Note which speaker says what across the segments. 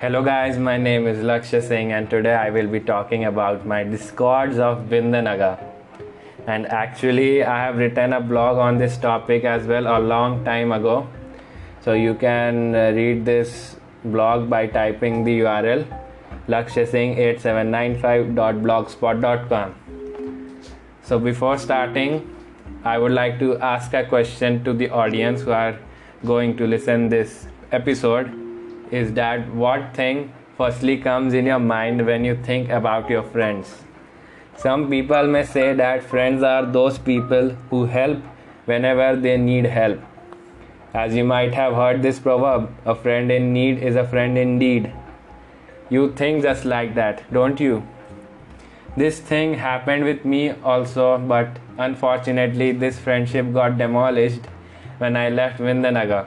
Speaker 1: Hello guys, my name is Lakshya Singh and today I will be talking about my discords of Vindhyanagar. And actually I have written a blog on this topic as well a long time ago. So you can uh, read this blog by typing the URL lakshasingh8795.blogspot.com. So before starting, I would like to ask a question to the audience who are going to listen this episode is that what thing firstly comes in your mind when you think about your friends. Some people may say that friends are those people who help whenever they need help. As you might have heard this proverb a friend in need is a friend indeed. You think just like that don't you? This thing happened with me also but unfortunately this friendship got demolished when i left vindhyanagar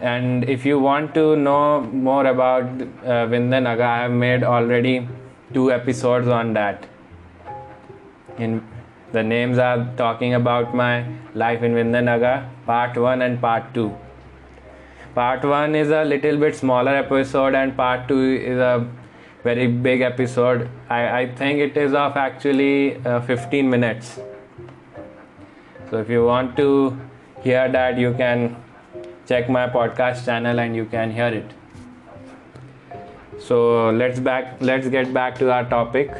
Speaker 1: and if you want to know more about uh, Vindhyanagar, I have made already two episodes on that. In the names are talking about my life in Vindhyanagar, part one and part two. Part one is a little bit smaller episode, and part two is a very big episode. I, I think it is of actually uh, 15 minutes. So if you want to hear that, you can check my podcast channel and you can hear it. So let's back let's get back to our topic.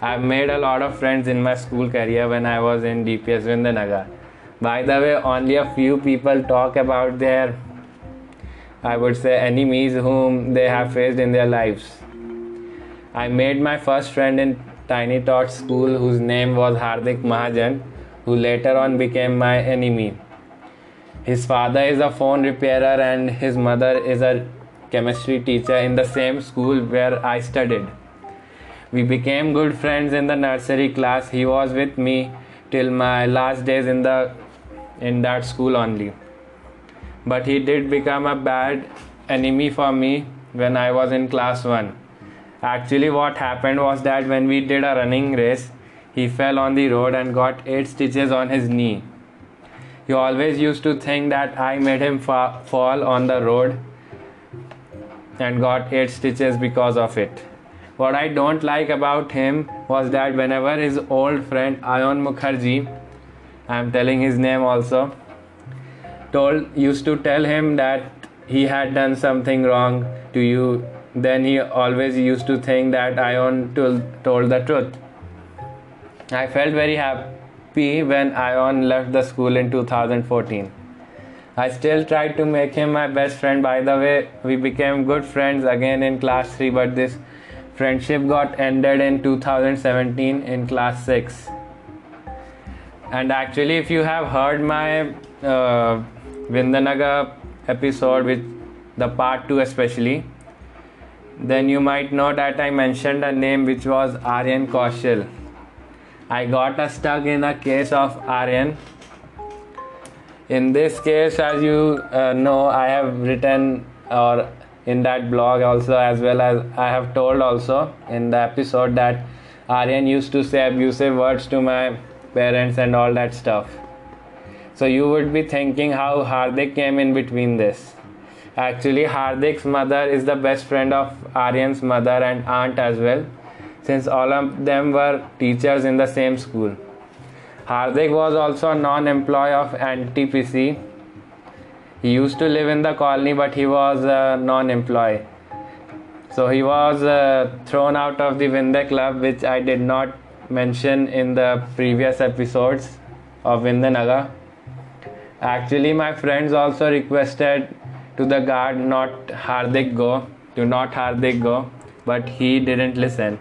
Speaker 1: I've made a lot of friends in my school career when i was in dps vindhyanagar by the way only a few people talk about their i would say enemies whom they have faced in their lives. I made my first friend in tiny tot school whose name was hardik mahajan who later on became my enemy his father is a phone repairer and his mother is a chemistry teacher in the same school where I studied. We became good friends in the nursery class. He was with me till my last days in the in that school only. But he did become a bad enemy for me when I was in class 1. Actually what happened was that when we did a running race, he fell on the road and got 8 stitches on his knee. He always used to think that I made him fa- fall on the road and got 8 stitches because of it. What I don't like about him was that whenever his old friend Ayon Mukherjee, I am telling his name also, told used to tell him that he had done something wrong to you, then he always used to think that Ayon told, told the truth. I felt very happy when Ayon left the school in 2014. I still tried to make him my best friend. By the way, we became good friends again in class 3, but this friendship got ended in 2017 in class 6. And actually, if you have heard my uh, Vindhyanagar episode with the part 2 especially, then you might know that I mentioned a name which was Aryan Kaushal I got stuck in a case of Aryan. In this case, as you uh, know, I have written or in that blog also, as well as I have told also in the episode that Aryan used to say abusive words to my parents and all that stuff. So you would be thinking how Hardik came in between this. Actually, Hardik's mother is the best friend of Aryan's mother and aunt as well since all of them were teachers in the same school. Hardik was also a non employee of NTPC. He used to live in the colony, but he was a non employee. So he was uh, thrown out of the Vinde club, which I did not mention in the previous episodes of Vindhyanagar. Actually, my friends also requested to the guard not Hardik go, to not Hardik go, but he didn't listen.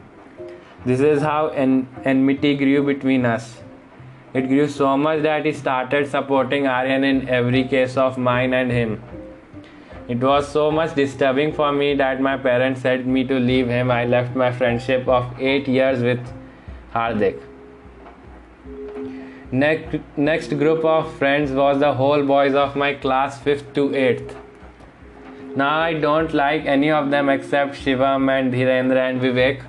Speaker 1: This is how en- enmity grew between us. It grew so much that he started supporting Aryan in every case of mine and him. It was so much disturbing for me that my parents said me to leave him. I left my friendship of 8 years with Hardik. Next, next group of friends was the whole boys of my class 5th to 8th. Now I don't like any of them except Shivam and Dhirendra and Vivek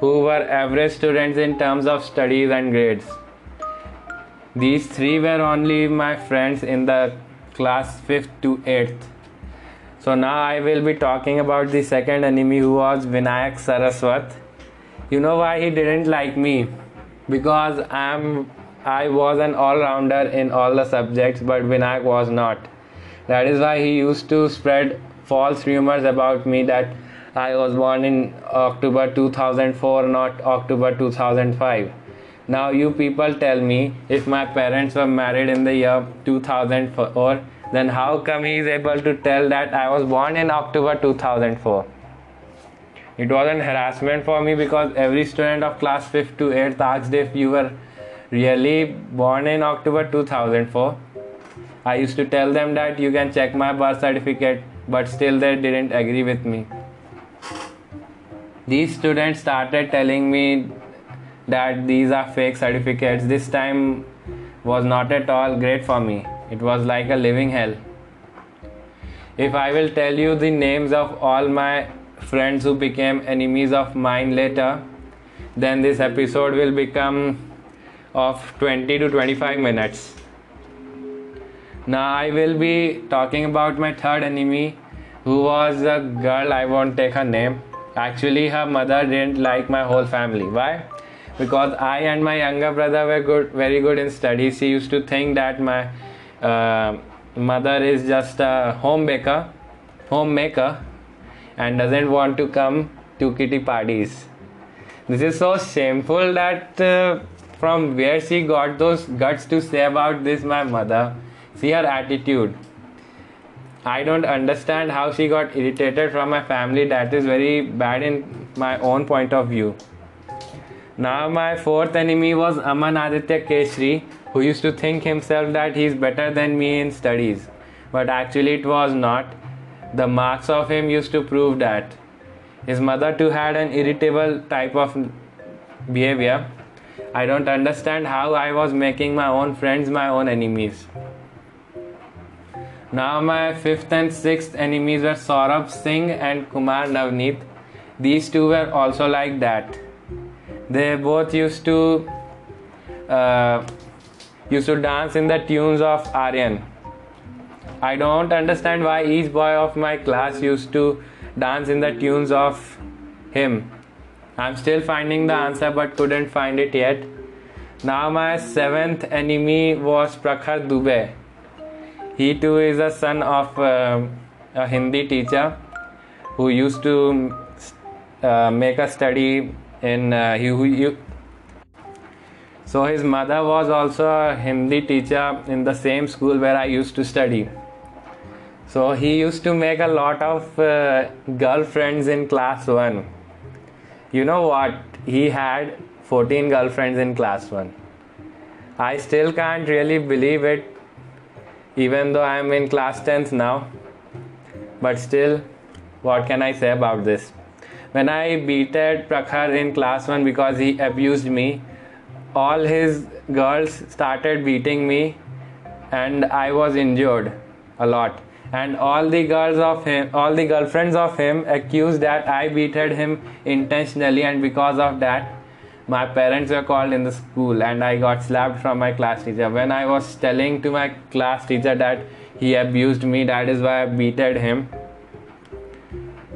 Speaker 1: who were average students in terms of studies and grades. These three were only my friends in the class 5th to 8th. So now I will be talking about the second enemy who was Vinayak Saraswat. You know why he didn't like me? Because I'm I was an all-rounder in all the subjects, but Vinayak was not. That is why he used to spread false rumors about me that I was born in October 2004, not October 2005. Now, you people tell me if my parents were married in the year 2004, then how come he is able to tell that I was born in October 2004? It was an harassment for me because every student of class 5th to 8th asked if you were really born in October 2004. I used to tell them that you can check my birth certificate, but still they didn't agree with me. These students started telling me that these are fake certificates. This time was not at all great for me. It was like a living hell. If I will tell you the names of all my friends who became enemies of mine later, then this episode will become of 20 to 25 minutes. Now I will be talking about my third enemy who was a girl I won't take her name. Actually her mother didn't like my whole family. Why? Because I and my younger brother were good very good in studies. She used to think that my uh, mother is just a home baker, homemaker and doesn't want to come to kitty parties. This is so shameful that uh, from where she got those guts to say about this my mother see her attitude i don't understand how she got irritated from my family. That is very bad in my own point of view. Now my fourth enemy was aman aditya keshri who used to think himself that he is better than me in studies. But actually it was not. The marks of him used to prove that. His mother too had an irritable type of behavior. I don't understand how I was making my own friends my own enemies. Now my fifth and sixth enemies were Saurabh Singh and Kumar Navneet. These two were also like that. They both used to uh, used to dance in the tunes of Aryan. I don't understand why each boy of my class used to dance in the tunes of him. I'm still finding the answer but couldn't find it yet. Now my seventh enemy was Prakhar Dubey. He too is a son of uh, a Hindi teacher who used to uh, make a study in uh, he, he, so his mother was also a Hindi teacher in the same school where I used to study. So he used to make a lot of uh, girlfriends in class 1 you know what? He had 14 girlfriends in class 1. I still can't really believe it, even though I'm in class 10th now. But still, what can I say about this? When I beated Prakhar in class 1 because he abused me, all his girls started beating me and I was injured a lot and all the girls of him all the girlfriends of him accused that i beated him intentionally and because of that my parents were called in the school and i got slapped from my class teacher when i was telling to my class teacher that he abused me that is why i beated him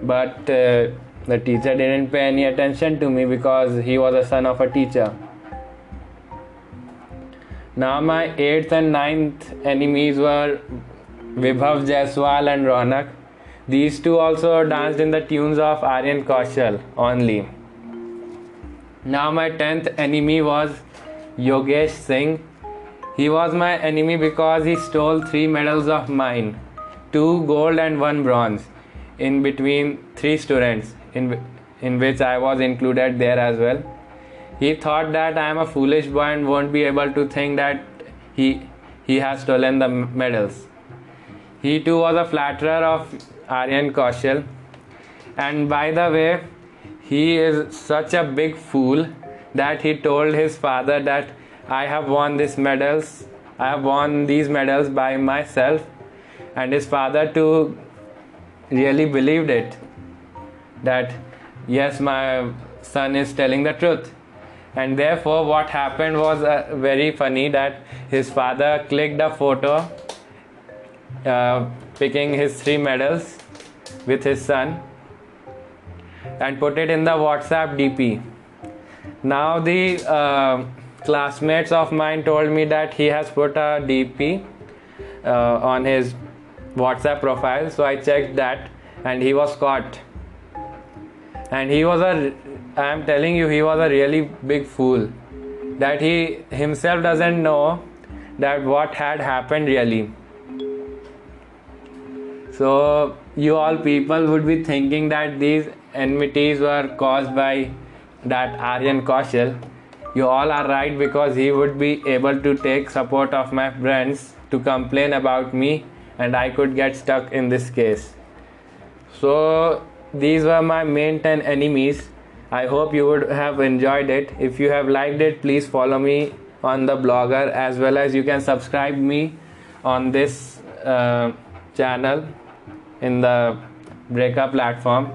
Speaker 1: but uh, the teacher didn't pay any attention to me because he was a son of a teacher now my eighth and ninth enemies were Vibhav Jaiswal and Ronak. These two also danced in the tunes of Aryan Kaushal only. Now my tenth enemy was Yogesh Singh. He was my enemy because he stole three medals of mine, two gold and one bronze, in between three students, in in which I was included there as well. He thought that I am a foolish boy and won't be able to think that he he has stolen the medals. He too was a flatterer of Aryan Kaushal. And by the way, he is such a big fool that he told his father that I have won these medals. I have won these medals by myself. And his father too really believed it. That yes, my son is telling the truth. And therefore, what happened was uh, very funny that his father clicked a photo uh, picking his three medals with his son and put it in the WhatsApp DP. Now the uh, classmates of mine told me that he has put a DP uh, on his WhatsApp profile. So I checked that and he was caught. And he was a, I am telling you, he was a really big fool. That he himself doesn't know that what had happened really. So you all people would be thinking that these enmities were caused by that Aryan Kaushal. You all are right because he would be able to take support of my friends to complain about me and I could get stuck in this case. So these were my main 10 enemies. I hope you would have enjoyed it. If you have liked it, please follow me on the blogger as well as you can subscribe me on this uh, channel in the Breaker platform.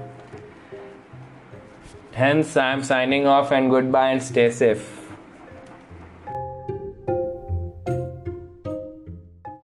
Speaker 1: Hence, I am signing off and goodbye and stay safe.